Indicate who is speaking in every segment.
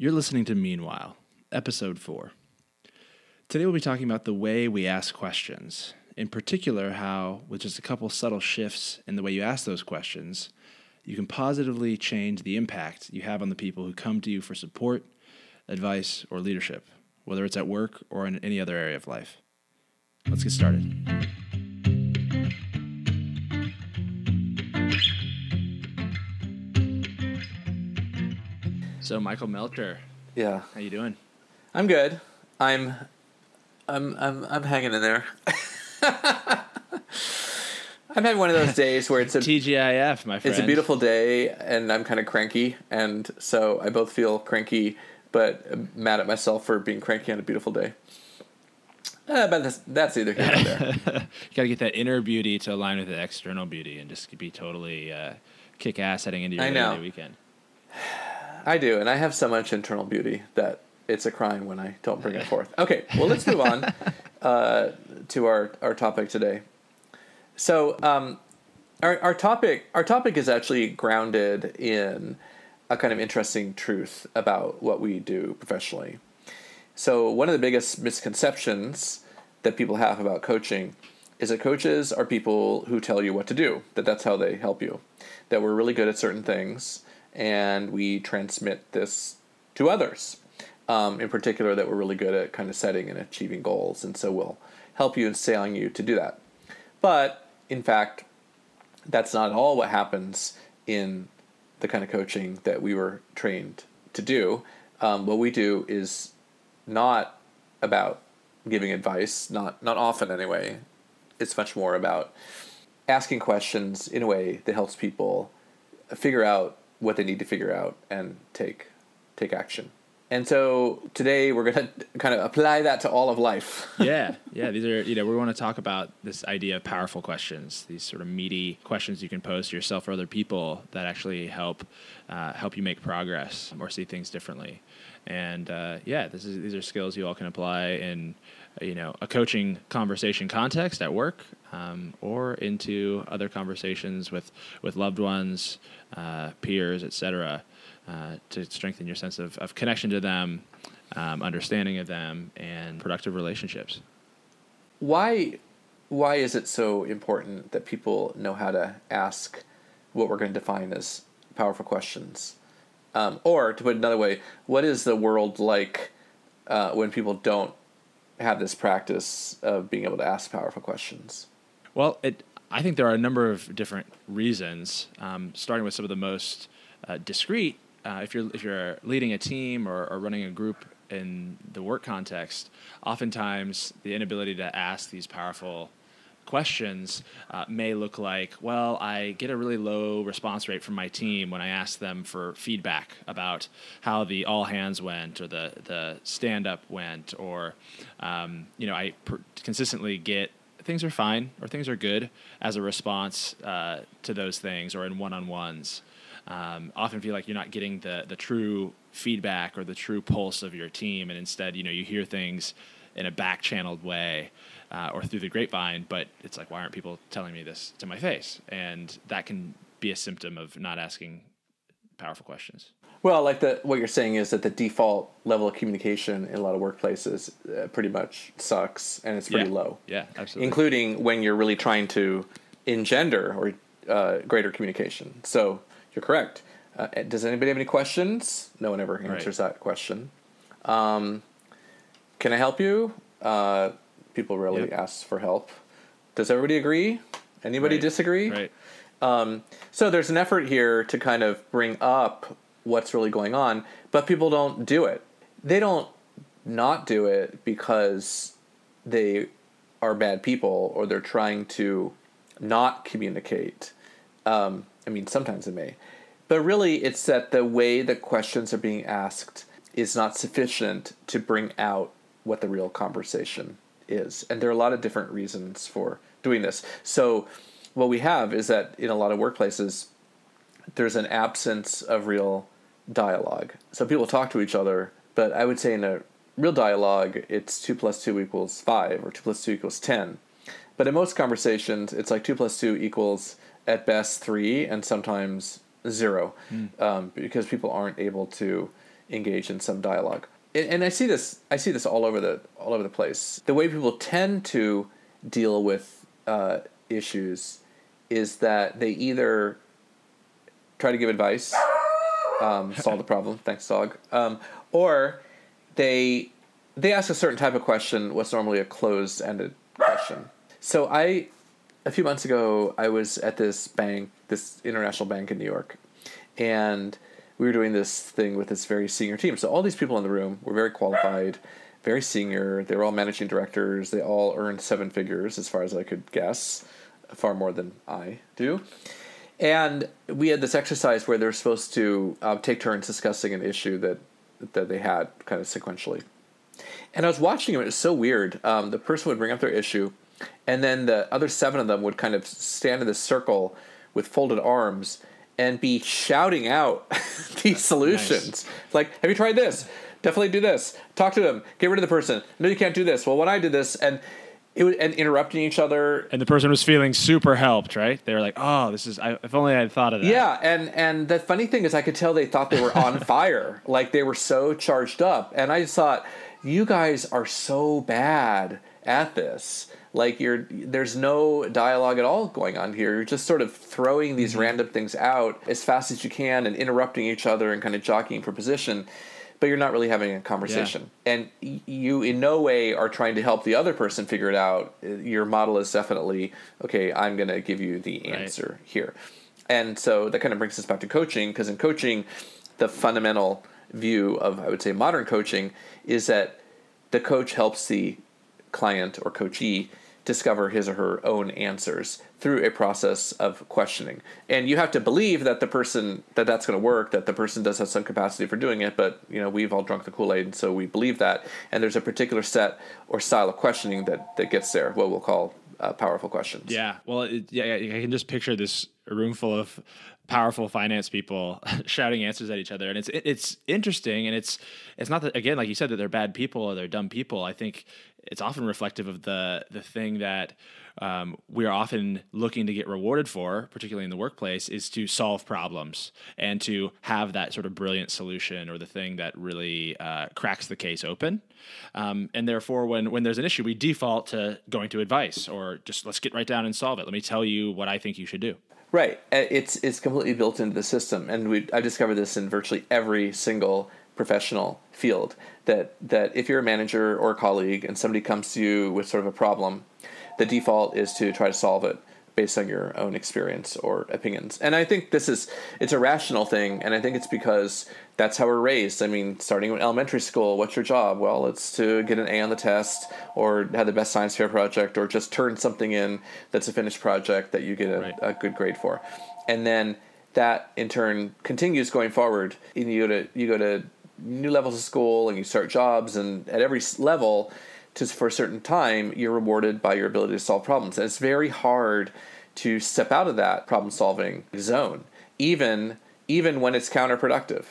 Speaker 1: You're listening to Meanwhile, Episode 4. Today we'll be talking about the way we ask questions. In particular, how, with just a couple subtle shifts in the way you ask those questions, you can positively change the impact you have on the people who come to you for support, advice, or leadership, whether it's at work or in any other area of life. Let's get started. So, Michael Melcher,
Speaker 2: Yeah,
Speaker 1: how you doing?
Speaker 2: I'm good. I'm, I'm, I'm, I'm hanging in there. I'm having one of those days where it's a
Speaker 1: TGIF, my friend.
Speaker 2: it's a beautiful day and I'm kind of cranky, and so I both feel cranky, but mad at myself for being cranky on a beautiful day. Uh, but that's, that's either here or there.
Speaker 1: you got to get that inner beauty to align with the external beauty and just be totally uh, kick ass heading into your
Speaker 2: I know.
Speaker 1: Weekend.
Speaker 2: I do, and I have so much internal beauty that it's a crime when I don't bring it forth. Okay, well, let's move on uh, to our, our topic today. So, um, our, our topic our topic is actually grounded in a kind of interesting truth about what we do professionally. So, one of the biggest misconceptions that people have about coaching is that coaches are people who tell you what to do, that that's how they help you, that we're really good at certain things and we transmit this to others. Um, in particular, that we're really good at kind of setting and achieving goals, and so we'll help you and sailing you to do that. But in fact, that's not at all what happens in the kind of coaching that we were trained to do. Um, what we do is not about giving advice, not not often anyway. It's much more about asking questions in a way that helps people figure out what they need to figure out and take take action. And so today we're going to kind of apply that to all of life.
Speaker 1: yeah, yeah. These are you know we want to talk about this idea of powerful questions, these sort of meaty questions you can pose to yourself or other people that actually help uh, help you make progress or see things differently. And uh, yeah, this is these are skills you all can apply in you know a coaching conversation context at work um, or into other conversations with with loved ones, uh, peers, etc. Uh, to strengthen your sense of, of connection to them, um, understanding of them, and productive relationships.
Speaker 2: Why why is it so important that people know how to ask what we're going to define as powerful questions? Um, or to put it another way, what is the world like uh, when people don't have this practice of being able to ask powerful questions?
Speaker 1: Well, it, I think there are a number of different reasons, um, starting with some of the most uh, discreet. Uh, if you're if you're leading a team or, or running a group in the work context, oftentimes the inability to ask these powerful questions uh, may look like, well, I get a really low response rate from my team when I ask them for feedback about how the all hands went or the the stand up went, or um, you know, I per- consistently get things are fine or things are good as a response uh, to those things or in one on ones. Um, often feel like you're not getting the the true feedback or the true pulse of your team, and instead, you know, you hear things in a back channeled way uh, or through the grapevine, but it's like, why aren't people telling me this to my face? And that can be a symptom of not asking powerful questions.
Speaker 2: Well, like the what you're saying is that the default level of communication in a lot of workplaces uh, pretty much sucks and it's pretty
Speaker 1: yeah.
Speaker 2: low,
Speaker 1: Yeah, absolutely.
Speaker 2: including when you're really trying to engender or uh, greater communication. So you're correct. Uh, does anybody have any questions? No one ever answers that question. Um, can I help you? People rarely
Speaker 1: Yep.
Speaker 2: ask for help. Does everybody agree? Anybody
Speaker 1: Right.
Speaker 2: disagree?
Speaker 1: right.
Speaker 2: Um, so there's an effort here to kind of bring up what's really going on, but people don't do it. They don't not do it because they are bad people or they're trying to not communicate. Um, I mean, sometimes it may. But really, it's that the way the questions are being asked is not sufficient to bring out what the real conversation is. And there are a lot of different reasons for doing this. So, what we have is that in a lot of workplaces, there's an absence of real dialogue. So people talk to each other, but I would say in a real dialogue, it's two plus two equals five or two plus two equals ten. But in most conversations, it's like two plus two equals at best three and sometimes zero, um, because people aren't able to engage in some dialogue. And, and I see this I see this all over the all over the place. The way people tend to deal with uh, issues is that they either try to give advice, um, solve the problem, thanks dog, um, or they they ask a certain type of question, what's normally a closed ended question. So I a few months ago I was at this bank, this international bank in New York, and we were doing this thing with this very senior team. So all these people in the room were very qualified, very senior. They were all managing directors. They all earned seven figures, as far as I could guess, far more than I do. And we had this exercise where they're supposed to uh, take turns discussing an issue that that they had kind of sequentially. And I was watching them. It was so weird. Um, the person would bring up their issue, and then the other seven of them would kind of stand in this circle with folded arms and be shouting out these solutions. Nice. Like, have you tried this? Definitely do this. Talk to them. Get rid of the person. No, you can't do this. Well, when I did this, and it was, and interrupting each other.
Speaker 1: And the person was feeling super helped, right? They were like, "Oh, this is. I, if only I had thought of that."
Speaker 2: Yeah, and and the funny thing is, I could tell they thought they were on fire, like they were so charged up, and I just thought, you guys are so bad at this like you're there's no dialogue at all going on here you're just sort of throwing these mm-hmm. random things out as fast as you can and interrupting each other and kind of jockeying for position but you're not really having a conversation yeah. and you in no way are trying to help the other person figure it out your model is definitely okay i'm going to give you the answer right. here and so that kind of brings us back to coaching because in coaching the fundamental view of i would say modern coaching is that the coach helps the client or coachee discover his or her own answers through a process of questioning. And you have to believe that the person that that's going to work, that the person does have some capacity for doing it, but you know, we've all drunk the Kool-Aid and so we believe that and there's a particular set or style of questioning that that gets there, what we'll call uh, powerful questions.
Speaker 1: Yeah. Well, it, yeah, I can just picture this room full of powerful finance people shouting answers at each other and it's it, it's interesting and it's it's not that again like you said that they're bad people or they're dumb people i think it's often reflective of the the thing that um, we are often looking to get rewarded for, particularly in the workplace, is to solve problems and to have that sort of brilliant solution or the thing that really uh, cracks the case open. Um, and therefore, when when there's an issue, we default to going to advice or just let's get right down and solve it. Let me tell you what I think you should do.
Speaker 2: Right. It's it's completely built into the system, and we I discovered this in virtually every single professional field that that if you're a manager or a colleague and somebody comes to you with sort of a problem, the default is to try to solve it based on your own experience or opinions. And I think this is it's a rational thing and I think it's because that's how we're raised. I mean, starting in elementary school, what's your job? Well, it's to get an A on the test or have the best science fair project or just turn something in that's a finished project that you get a, right. a good grade for. And then that in turn continues going forward. And you go to you go to new levels of school and you start jobs and at every level just for a certain time you're rewarded by your ability to solve problems. And it's very hard to step out of that problem solving zone even even when it's counterproductive.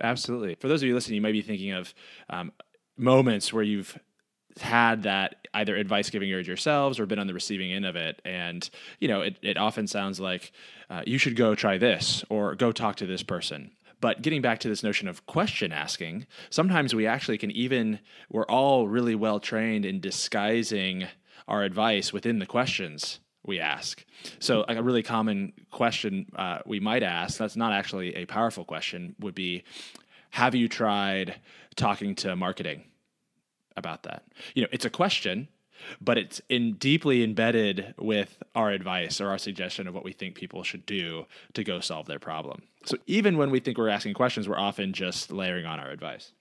Speaker 1: Absolutely. For those of you listening you might be thinking of um, moments where you've had that either advice giving yourselves or been on the receiving end of it. And you know it, it often sounds like uh, you should go try this or go talk to this person but getting back to this notion of question asking, sometimes we actually can even, we're all really well trained in disguising our advice within the questions we ask. So, a really common question uh, we might ask, that's not actually a powerful question, would be Have you tried talking to marketing about that? You know, it's a question, but it's in deeply embedded with our advice or our suggestion of what we think people should do to go solve their problem. So even when we think we're asking questions, we're often just layering on our advice.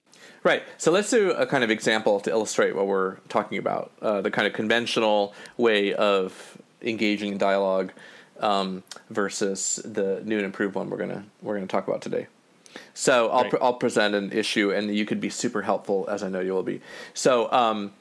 Speaker 2: Right. So let's do a kind of example to illustrate what we're talking about. Uh, the kind of conventional way of engaging in dialogue um, versus the new and improved one we're gonna we're gonna talk about today. So I'll right. I'll present an issue, and you could be super helpful, as I know you will be. So um,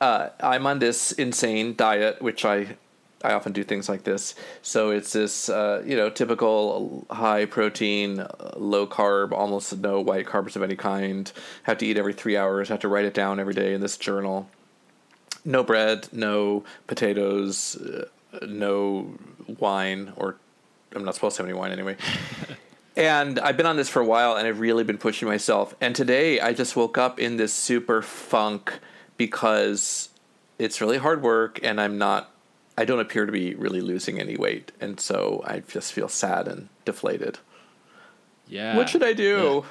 Speaker 2: uh, I'm on this insane diet, which I I often do things like this. So it's this, uh, you know, typical high protein, low carb, almost no white carbs of any kind. Have to eat every three hours. Have to write it down every day in this journal. No bread, no potatoes, uh, no wine, or I'm not supposed to have any wine anyway. And I've been on this for a while and I've really been pushing myself. And today I just woke up in this super funk because it's really hard work and I'm not, I don't appear to be really losing any weight. And so I just feel sad and deflated.
Speaker 1: Yeah.
Speaker 2: What should I do?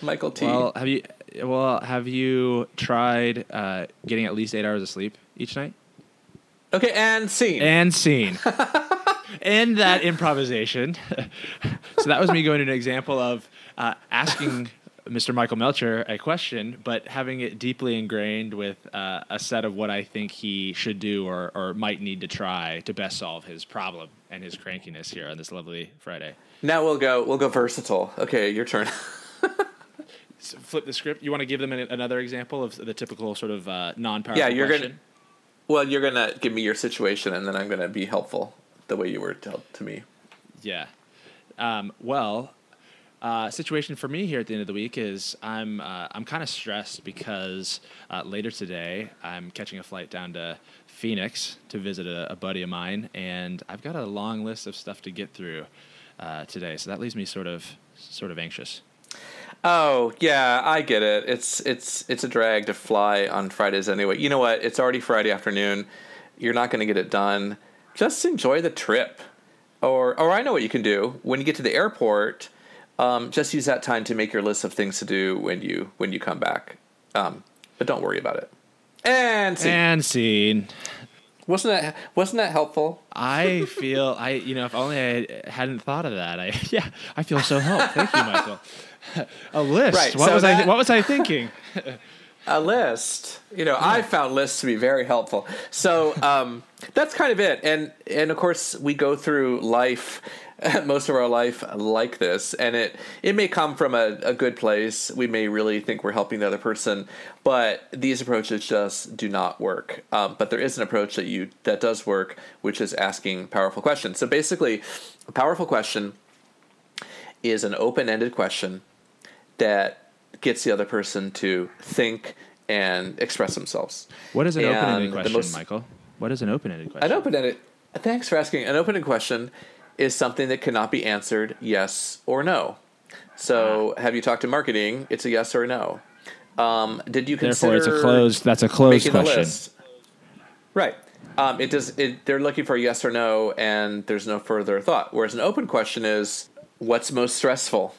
Speaker 2: Michael T.
Speaker 1: Well, have you well have you tried uh, getting at least eight hours of sleep each night?
Speaker 2: okay, and scene.
Speaker 1: And scene. and that improvisation. so that was me going to an example of uh, asking Mr. Michael Melcher a question, but having it deeply ingrained with uh, a set of what I think he should do or, or might need to try to best solve his problem and his crankiness here on this lovely Friday.
Speaker 2: now we'll go. We'll go versatile. Okay, your turn.
Speaker 1: So flip the script. You want to give them an, another example of the typical sort of uh, non-powerful
Speaker 2: Yeah, you're
Speaker 1: question?
Speaker 2: gonna- well, you're gonna give me your situation, and then I'm gonna be helpful the way you were to, to me.
Speaker 1: Yeah. Um, well, uh, situation for me here at the end of the week is I'm uh, I'm kind of stressed because uh, later today I'm catching a flight down to Phoenix to visit a, a buddy of mine, and I've got a long list of stuff to get through uh, today. So that leaves me sort of sort of anxious.
Speaker 2: Oh yeah, I get it. It's it's it's a drag to fly on Fridays anyway. You know what? It's already Friday afternoon. You're not going to get it done. Just enjoy the trip. Or or I know what you can do when you get to the airport. Um, just use that time to make your list of things to do when you when you come back. Um, but don't worry about it. And see,
Speaker 1: And scene.
Speaker 2: wasn't that wasn't that helpful?
Speaker 1: I feel I you know if only I hadn't thought of that. I yeah I feel so helped. Thank you, Michael. a list.
Speaker 2: Right,
Speaker 1: What
Speaker 2: so
Speaker 1: was I What was I thinking?
Speaker 2: A list. You know, I found lists to be very helpful. So um, that's kind of it. And and of course, we go through life, most of our life like this, and it it may come from a, a good place. We may really think we're helping the other person, but these approaches just do not work. Um, but there is an approach that you that does work, which is asking powerful questions. So basically, a powerful question is an open-ended question that gets the other person to think and express themselves.
Speaker 1: What is an
Speaker 2: And
Speaker 1: open-ended question,
Speaker 2: most-
Speaker 1: Michael? What is an open-ended question?
Speaker 2: An open-ended. Thanks for asking. An open-ended question is something that cannot be answered yes or no. So, have you talked to marketing? It's a yes or no. Um, did you consider?
Speaker 1: Therefore, it's a closed. That's a closed question.
Speaker 2: Right. Um, it does. It, they're looking for a yes or no, and there's no further thought. Whereas an open question is, what's most stressful?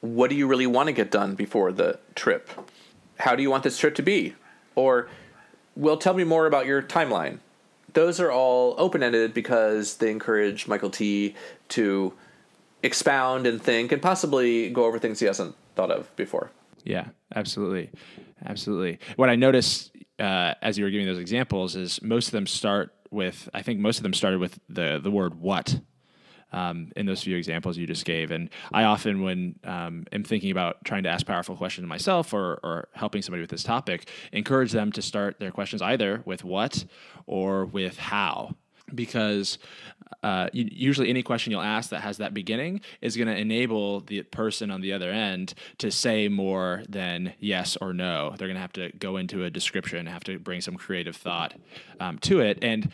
Speaker 2: What do you really want to get done before the trip? How do you want this trip to be? Or, well, tell me more about your timeline. Those are all open ended because they encourage Michael T to expound and think and possibly go over things he hasn't thought of before.
Speaker 1: Yeah, absolutely, absolutely. What I noticed uh, as you were giving those examples is most of them start with. I think most of them started with the the word "what." Um, in those few examples you just gave, and I often, when um, am thinking about trying to ask powerful questions myself or, or helping somebody with this topic, encourage them to start their questions either with "what" or with "how." because uh, usually any question you'll ask that has that beginning is going to enable the person on the other end to say more than yes or no. They're going to have to go into a description, have to bring some creative thought um, to it, and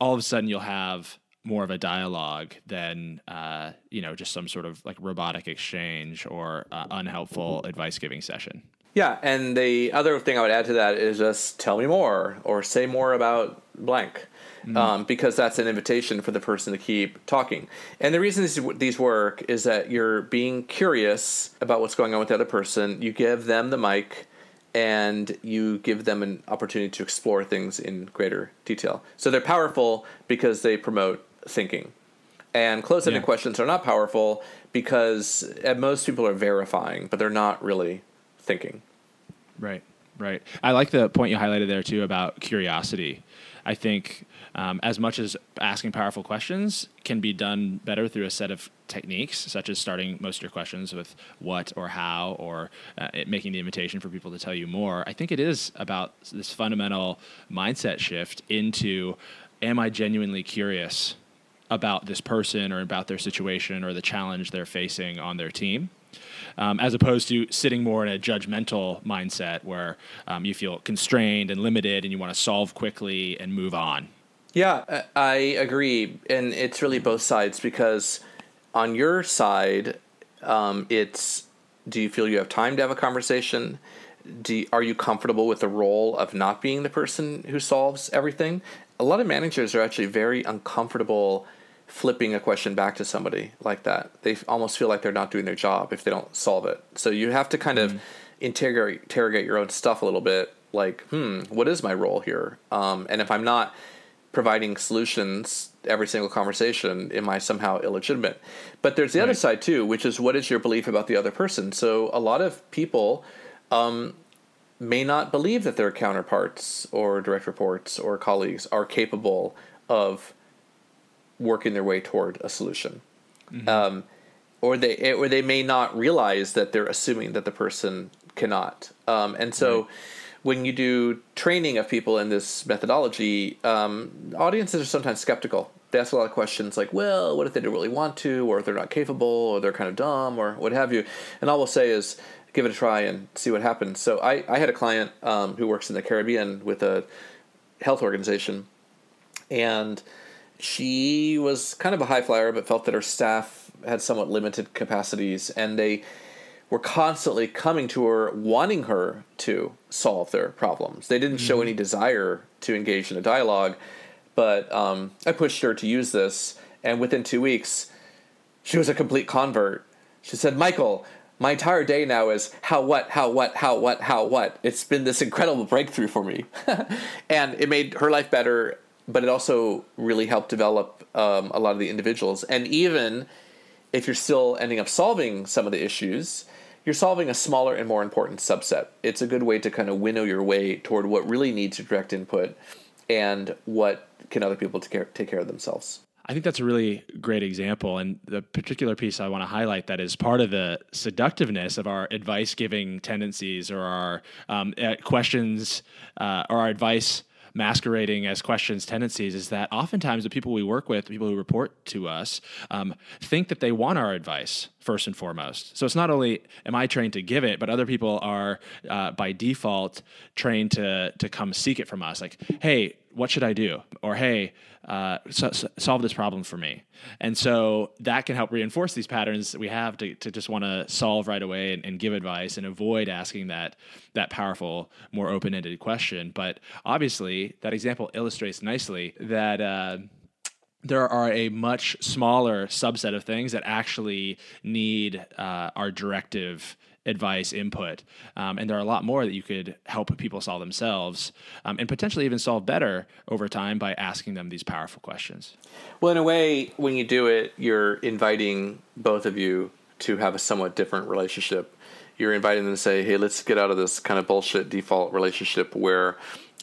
Speaker 1: all of a sudden you'll have more of a dialogue than uh, you know just some sort of like robotic exchange or uh, unhelpful advice giving session.
Speaker 2: Yeah, and the other thing I would add to that is just tell me more or say more about blank, um, because that's an invitation for the person to keep talking. And the reason these, these work is that you're being curious about what's going on with the other person. You give them the mic, and you give them an opportunity to explore things in greater detail. So they're powerful because they promote thinking. And close-ended
Speaker 1: Yeah.
Speaker 2: questions are not powerful because at most people are verifying, but they're not really thinking.
Speaker 1: Right, right. I like the point you highlighted there too about curiosity. I think um, as much as asking powerful questions can be done better through a set of techniques, such as starting most of your questions with what or how, or uh, it, making the invitation for people to tell you more. I think it is about this fundamental mindset shift into am I genuinely curious about this person or about their situation or the challenge they're facing on their team? um, as opposed to sitting more in a judgmental mindset where um, you feel constrained and limited and you want to solve quickly and move on.
Speaker 2: Yeah, I- agree, and it's really both sides because on your side, um, it's do you feel you have time to have a conversation? Do you, are you comfortable with the role of not being the person who solves everything? A lot of managers are actually very uncomfortable flipping a question back to somebody like that. They almost feel like they're not doing their job if they don't solve it. So you have to kind of mm. interrogate interrogate your own stuff a little bit. Like, hmm, what is my role here? Um, and if I'm not providing solutions every single conversation, am I somehow illegitimate? But there's the right. other side too, which is what is your belief about the other person? So a lot of people um, may not believe that their counterparts or direct reports or colleagues are capable of working their way toward a solution. Mm-hmm. Um, or they or they may not realize that they're assuming that the person cannot. Um, and so right. when you do training of people in this methodology, um, audiences are sometimes skeptical. They ask a lot of questions like, well, what if they don't really want to, or if they're not capable, or they're kind of dumb, or what have you. And all we'll say is, give it a try and see what happens. So I, I had a client um, who works in the Caribbean with a health organization, and she was kind of a high flyer, but felt that her staff had somewhat limited capacities, and they were constantly coming to her, wanting her to solve their problems. They didn't mm-hmm. show any desire to engage in a dialogue, but um, I pushed her to use this, and within two weeks, she was a complete convert. She said, Michael, my entire day now is how what how what how what how what it's been this incredible breakthrough for me and it made her life better but it also really helped develop um, a lot of the individuals. And even if you're still ending up solving some of the issues, you're solving a smaller and more important subset. It's a good way to kind of winnow your way toward what really needs direct input and what can other people take care, take care of themselves.
Speaker 1: I think that's a really great example. And the particular piece I want to highlight that is part of the seductiveness of our advice giving tendencies or our um, uh, questions uh, or our advice masquerading as questions tendencies is that oftentimes the people we work with, the people who report to us, um, think that they want our advice first and foremost. So it's not only am I trained to give it, but other people are uh, by default trained to to come seek it from us. Like, hey, what should I do? Or hey, uh, so, so solve this problem for me. And so that can help reinforce these patterns that we have to, to just want to solve right away and, and, give advice and avoid asking that that powerful, more open ended question. But obviously, that example illustrates nicely that. Uh, there are a much smaller subset of things that actually need uh, our directive advice, input. Um, and there are a lot more that you could help people solve themselves um, and potentially even solve better over time by asking them these powerful questions.
Speaker 2: Well, in a way, when you do it, you're inviting both of you to have a somewhat different relationship. You're inviting them to say, hey, let's get out of this kind of bullshit default relationship where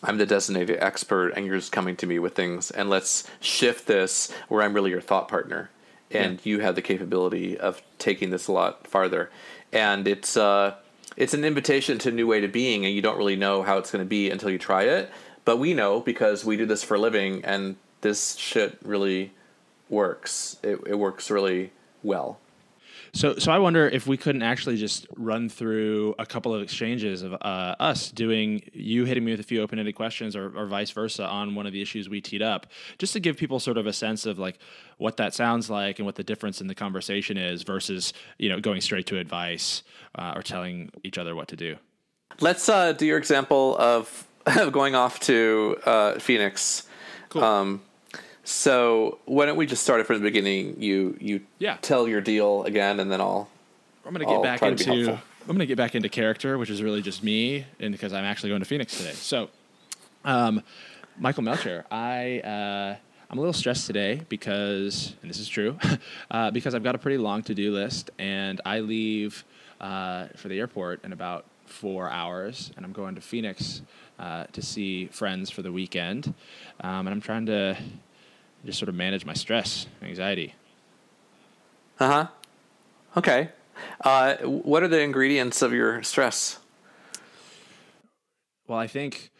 Speaker 2: I'm the designated expert and you're just coming to me with things. And let's shift this where I'm really your thought partner and yeah. you have the capability of taking this a lot farther and it's uh, it's an invitation to a new way to being, and you don't really know how it's going to be until you try it. But we know because we do this for a living, and this shit really works. It, it works really well.
Speaker 1: So, so I wonder if we couldn't actually just run through a couple of exchanges of uh, us doing you hitting me with a few open-ended questions, or, or vice versa, on one of the issues we teed up, just to give people sort of a sense of like what that sounds like and what the difference in the conversation is versus you know going straight to advice uh, or telling each other what to do.
Speaker 2: Let's uh, do your example of going off to uh, Phoenix. Cool. Um, so why don't we just start it from the beginning? You you
Speaker 1: yeah.
Speaker 2: tell your deal again, and then I'll.
Speaker 1: I'm gonna get I'll back into. I'm gonna get back into character, which is really just me, and because I'm actually going to Phoenix today. So, um, Michael Melcher, I. Uh, I'm a little stressed today because, and this is true, uh, because I've got a pretty long to do list, and I leave uh, for the airport in about four hours, and I'm going to Phoenix uh, to see friends for the weekend, um, and I'm trying to just sort of manage my stress, anxiety.
Speaker 2: Uh huh. Okay. Uh, what are the ingredients of your stress?
Speaker 1: Well, I think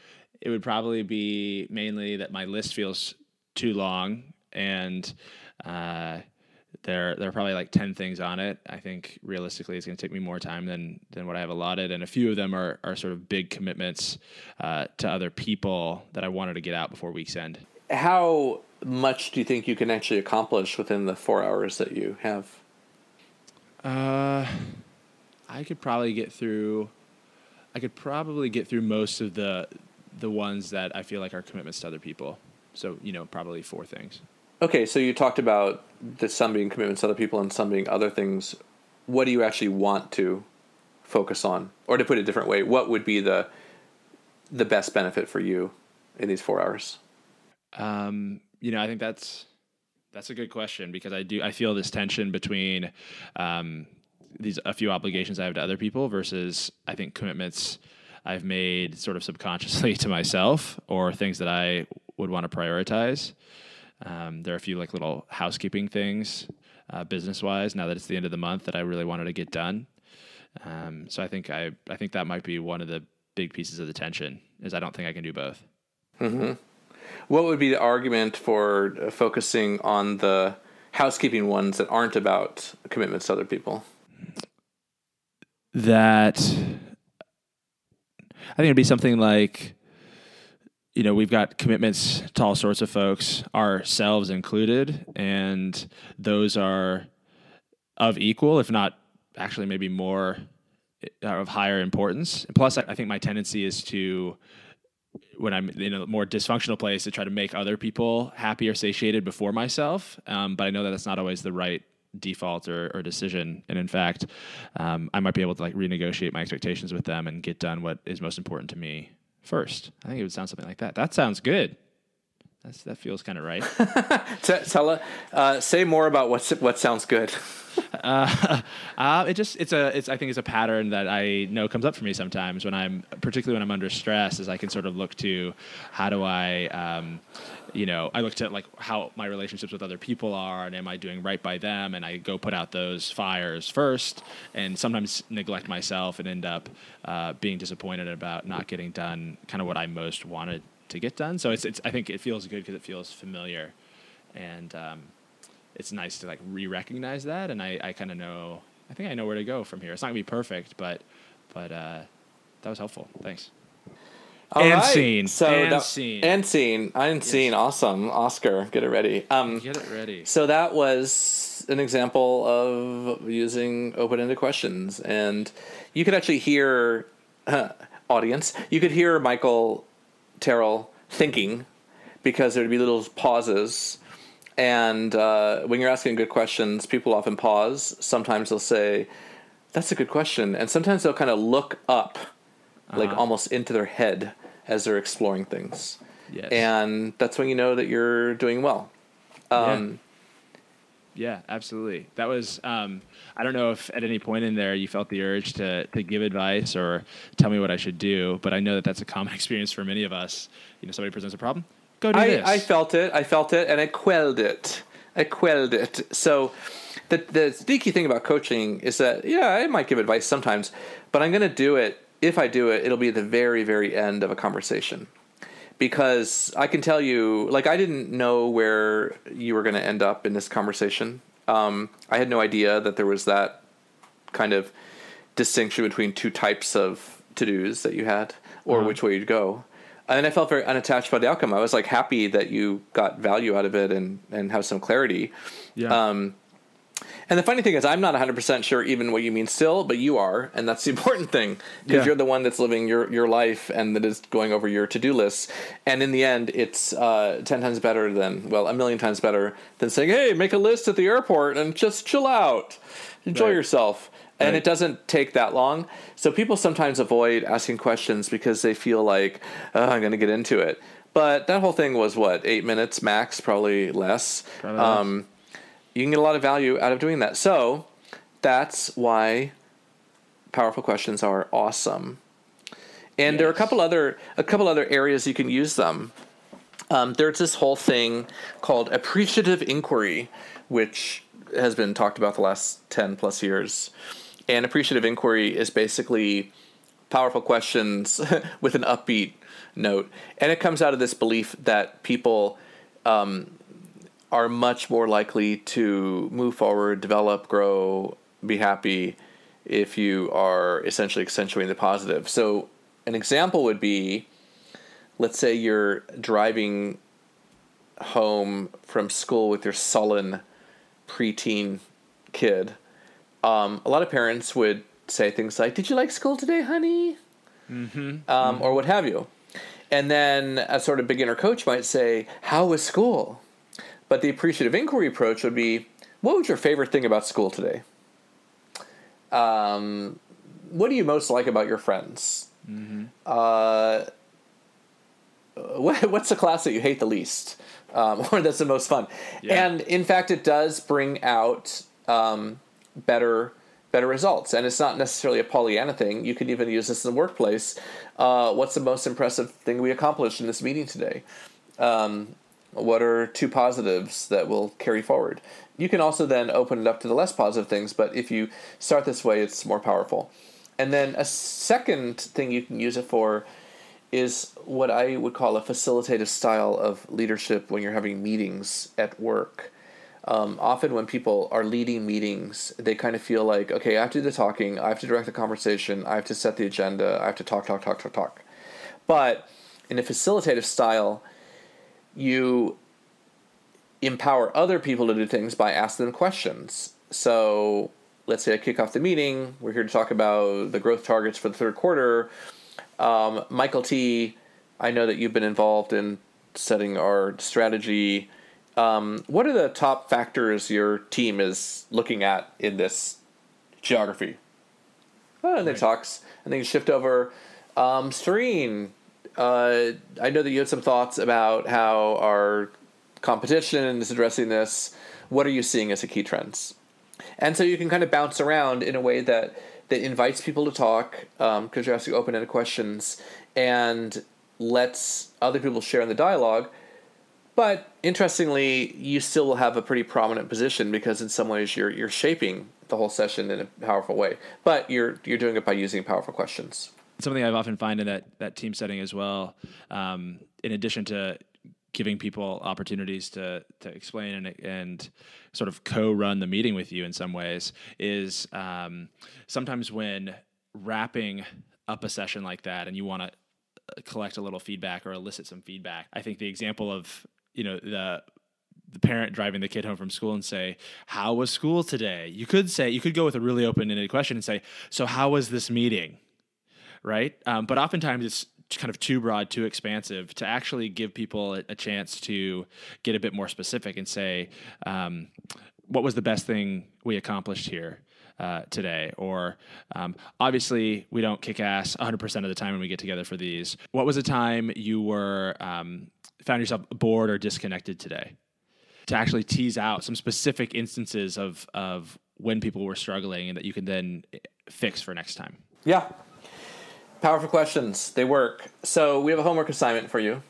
Speaker 1: it would probably be mainly that my list feels too long, and uh, there there are probably like ten things on it. I think realistically, it's going to take me more time than than what I have allotted, and a few of them are are sort of big commitments uh, to other people that I wanted to get out before week's end.
Speaker 2: How much do you think you can actually accomplish within the four hours that you have
Speaker 1: Uh, I could probably get through. I could probably get through most of the the ones that I feel like are commitments to other people. So you know, probably four things.
Speaker 2: Okay, so you talked about the some being commitments to other people and some being other things. What do you actually want to focus on, or to put it a different way, what would be the the best benefit for you in these four hours?
Speaker 1: Um, you know, I think that's that's a good question because I do I feel this tension between um, these a few obligations I have to other people versus I think commitments I've made sort of subconsciously to myself or things that I would want to prioritize. Um, there are a few like little housekeeping things, uh, business wise. Now that it's the end of the month, that I really wanted to get done. Um, so I think I I think that might be one of the big pieces of the tension is I don't think I can do both.
Speaker 2: Mm-hmm. What would be the argument for focusing on the housekeeping ones that aren't about commitments to other people?
Speaker 1: That I think it'd be something like, you know, we've got commitments to all sorts of folks, ourselves included, and those are of equal, if not actually maybe more uh, of higher importance. Plus, I think my tendency is to when I'm in a more dysfunctional place to try to make other people happy or satiated before myself. Um, but I know that that's not always the right default or, or decision. And in fact, um, I might be able to like renegotiate my expectations with them and get done what is most important to me first. I think it would sound something like that. That sounds good. That's, that feels kind of right.
Speaker 2: Tell, uh, say more about what's, what sounds good.
Speaker 1: uh, uh, it just it's a it's I think it's a pattern that I know comes up for me sometimes when I'm particularly when I'm under stress. Is I can sort of look to how do I um, you know I looked at like how my relationships with other people are and am I doing right by them and I go put out those fires first and sometimes neglect myself and end up uh, being disappointed about not getting done kind of what I most wanted to get done. So it's it's I think it feels good because it feels familiar and. Um, it's nice to like re-recognize that, and I, I kind of know. I think I know where to go from here. It's not gonna be perfect, but but uh, that was helpful. Thanks.
Speaker 2: All
Speaker 1: and
Speaker 2: right.
Speaker 1: scene.
Speaker 2: So
Speaker 1: and
Speaker 2: that,
Speaker 1: scene.
Speaker 2: And scene. And
Speaker 1: Yes.
Speaker 2: scene. Awesome. Oscar, get it ready. Um,
Speaker 1: Get it ready.
Speaker 2: So that was an example of using open-ended questions, and you could actually hear audience. You could hear Michael Terrell thinking because there'd be little pauses, and uh, when you're asking good questions, people often pause. Sometimes they'll say, "That's a good question," and sometimes they'll kind of look up, like
Speaker 1: Uh-huh.
Speaker 2: almost into their head as they're exploring things,
Speaker 1: Yes.
Speaker 2: and that's when you know that you're doing well. Um,
Speaker 1: Yeah, absolutely. That was. Um, I don't know if at any point in there you felt the urge to to give advice or tell me what I should do, but I know that that's a common experience for many of us. You know, somebody presents a problem, go do
Speaker 2: I,
Speaker 1: this.
Speaker 2: I felt it. I felt it, and I quelled it. I quelled it. So, the the sneaky thing about coaching is that yeah, I might give advice sometimes, but I'm going to do it. If I do it, it'll be at the very very end of a conversation, because I can tell you, like I didn't know where you were going to end up in this conversation. Um, I had no idea that there was that kind of distinction between two types of to dos that you had, or
Speaker 1: Uh-huh.
Speaker 2: which way you'd go. And I felt very unattached by the outcome. I was like happy that you got value out of it and and have some clarity.
Speaker 1: yeah.
Speaker 2: Um, and the funny thing is, I'm not 100% sure even what you mean still, but you are, and that's the important thing because
Speaker 1: Yeah.
Speaker 2: you're the one that's living your, your life and that is going over your to do lists. And in the end, it's uh, 10 times better than, well, a million times better than saying, hey, make a list at the airport and just chill out, enjoy
Speaker 1: Right.
Speaker 2: yourself. And
Speaker 1: Right.
Speaker 2: it doesn't take that long. So people sometimes avoid asking questions because they feel like, oh, I'm going to get into it. But that whole thing was what, eight minutes max, probably less.
Speaker 1: Probably less.
Speaker 2: Um, you can get a lot of value out of doing that. So that's why powerful questions are awesome. And there are a couple other a couple other areas you can use them. Um, there's this whole thing called appreciative inquiry, which has been talked about the last ten plus years. And appreciative inquiry is basically powerful questions with an upbeat note, and it comes out of this belief that people are much more likely to move forward, develop, grow, be happy if you are essentially accentuating the positive. So, an example would be let's say you're driving home from school with your sullen preteen kid. um, a lot of parents would say things like, "Did you like school today, honey?" Mm-hmm. Um, Or what have you. And then a sort of beginner coach might say, "How was school?" But the appreciative inquiry approach would be, "What was your favorite thing about school today?" Um, what do you most like about your friends? Mm-hmm. Uh, what, what's the class that you hate the least, um, or that's the most fun? Yeah. And in fact, it does bring out um, better better results. And it's not necessarily a Pollyanna thing. You can even use this in the workplace. Uh, what's the most impressive thing we accomplished in this meeting today? Um, what are two positives that will carry forward? You can also then open it up to the less positive things, but if you start this way, it's more powerful. And then a second thing you can use it for is what I would call a facilitative style of leadership when you're having meetings at work. Um, often, when people are leading meetings, they kind of feel like, okay, I have to do the talking, I have to direct the conversation, I have to set the agenda, I have to talk, talk, talk, talk, talk. But in a facilitative style, you empower other people to do things by asking them questions. So, let's say I kick off the meeting, we're here to talk about the growth targets for the third quarter. Um, Michael T., I know that you've been involved in setting our strategy um, what are the top factors your team is looking at in this geography? Oh, and then right. talks, and then you shift over. Um, Serene, uh, I know that you had some thoughts about how our competition is addressing this. What are you seeing as the key trends? And so you can kind of bounce around in a way that that invites people to talk because um, you're asking open-ended questions and lets other people share in the dialogue but interestingly, you still will have a pretty prominent position because in some ways you're you're shaping the whole session in a powerful way. But you're you're doing it by using powerful questions.
Speaker 1: Something I've often find in that that team setting as well, um, in addition to giving people opportunities to to explain and and sort of co-run the meeting with you in some ways, is um, sometimes when wrapping up a session like that and you want to uh, collect a little feedback or elicit some feedback. I think the example of you know the the parent driving the kid home from school and say, "How was school today?" You could say you could go with a really open-ended question and say, "So how was this meeting?" Right? Um, but oftentimes it's kind of too broad, too expansive to actually give people a, a chance to get a bit more specific and say, um, "What was the best thing we accomplished here?" Uh, today. Or um, obviously, we don't kick ass 100% of the time when we get together for these. What was a time you were um, found yourself bored or disconnected today? To actually tease out some specific instances of of when people were struggling and that you can then fix for next time.
Speaker 2: Yeah. Powerful questions. They work. So we have a homework assignment for you.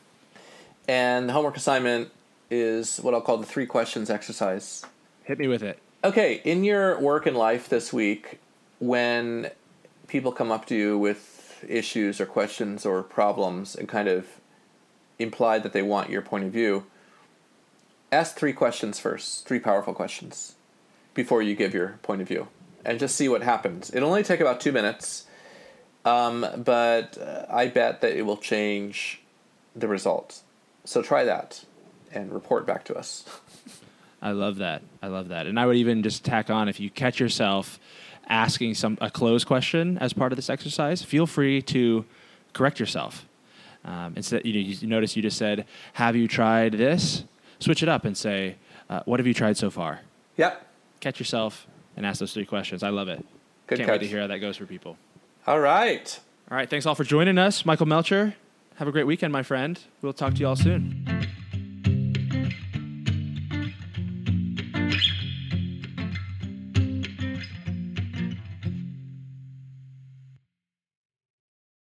Speaker 2: And the homework assignment is what I'll call the three questions exercise.
Speaker 1: Hit me with it.
Speaker 2: Okay, in your work and life this week, when people come up to you with issues or questions or problems and kind of imply that they want your point of view, ask three questions first, three powerful questions, before you give your point of view, and just see what happens. It'll only take about two minutes, um, but uh, I bet that it will change the results. So try that and report back to us.
Speaker 1: I love that. I love that. And I would even just tack on if you catch yourself asking some a closed question as part of this exercise, feel free to correct yourself. Um, instead, you, know, you notice you just said, "Have you tried this?" Switch it up and say, uh, "What have you tried so far?"
Speaker 2: Yep.
Speaker 1: Catch yourself and ask those three questions. I love it. Good Can't catch. wait to hear how that goes for people.
Speaker 2: All right.
Speaker 1: All right. Thanks all for joining us, Michael Melcher. Have a great weekend, my friend. We'll talk to you all soon.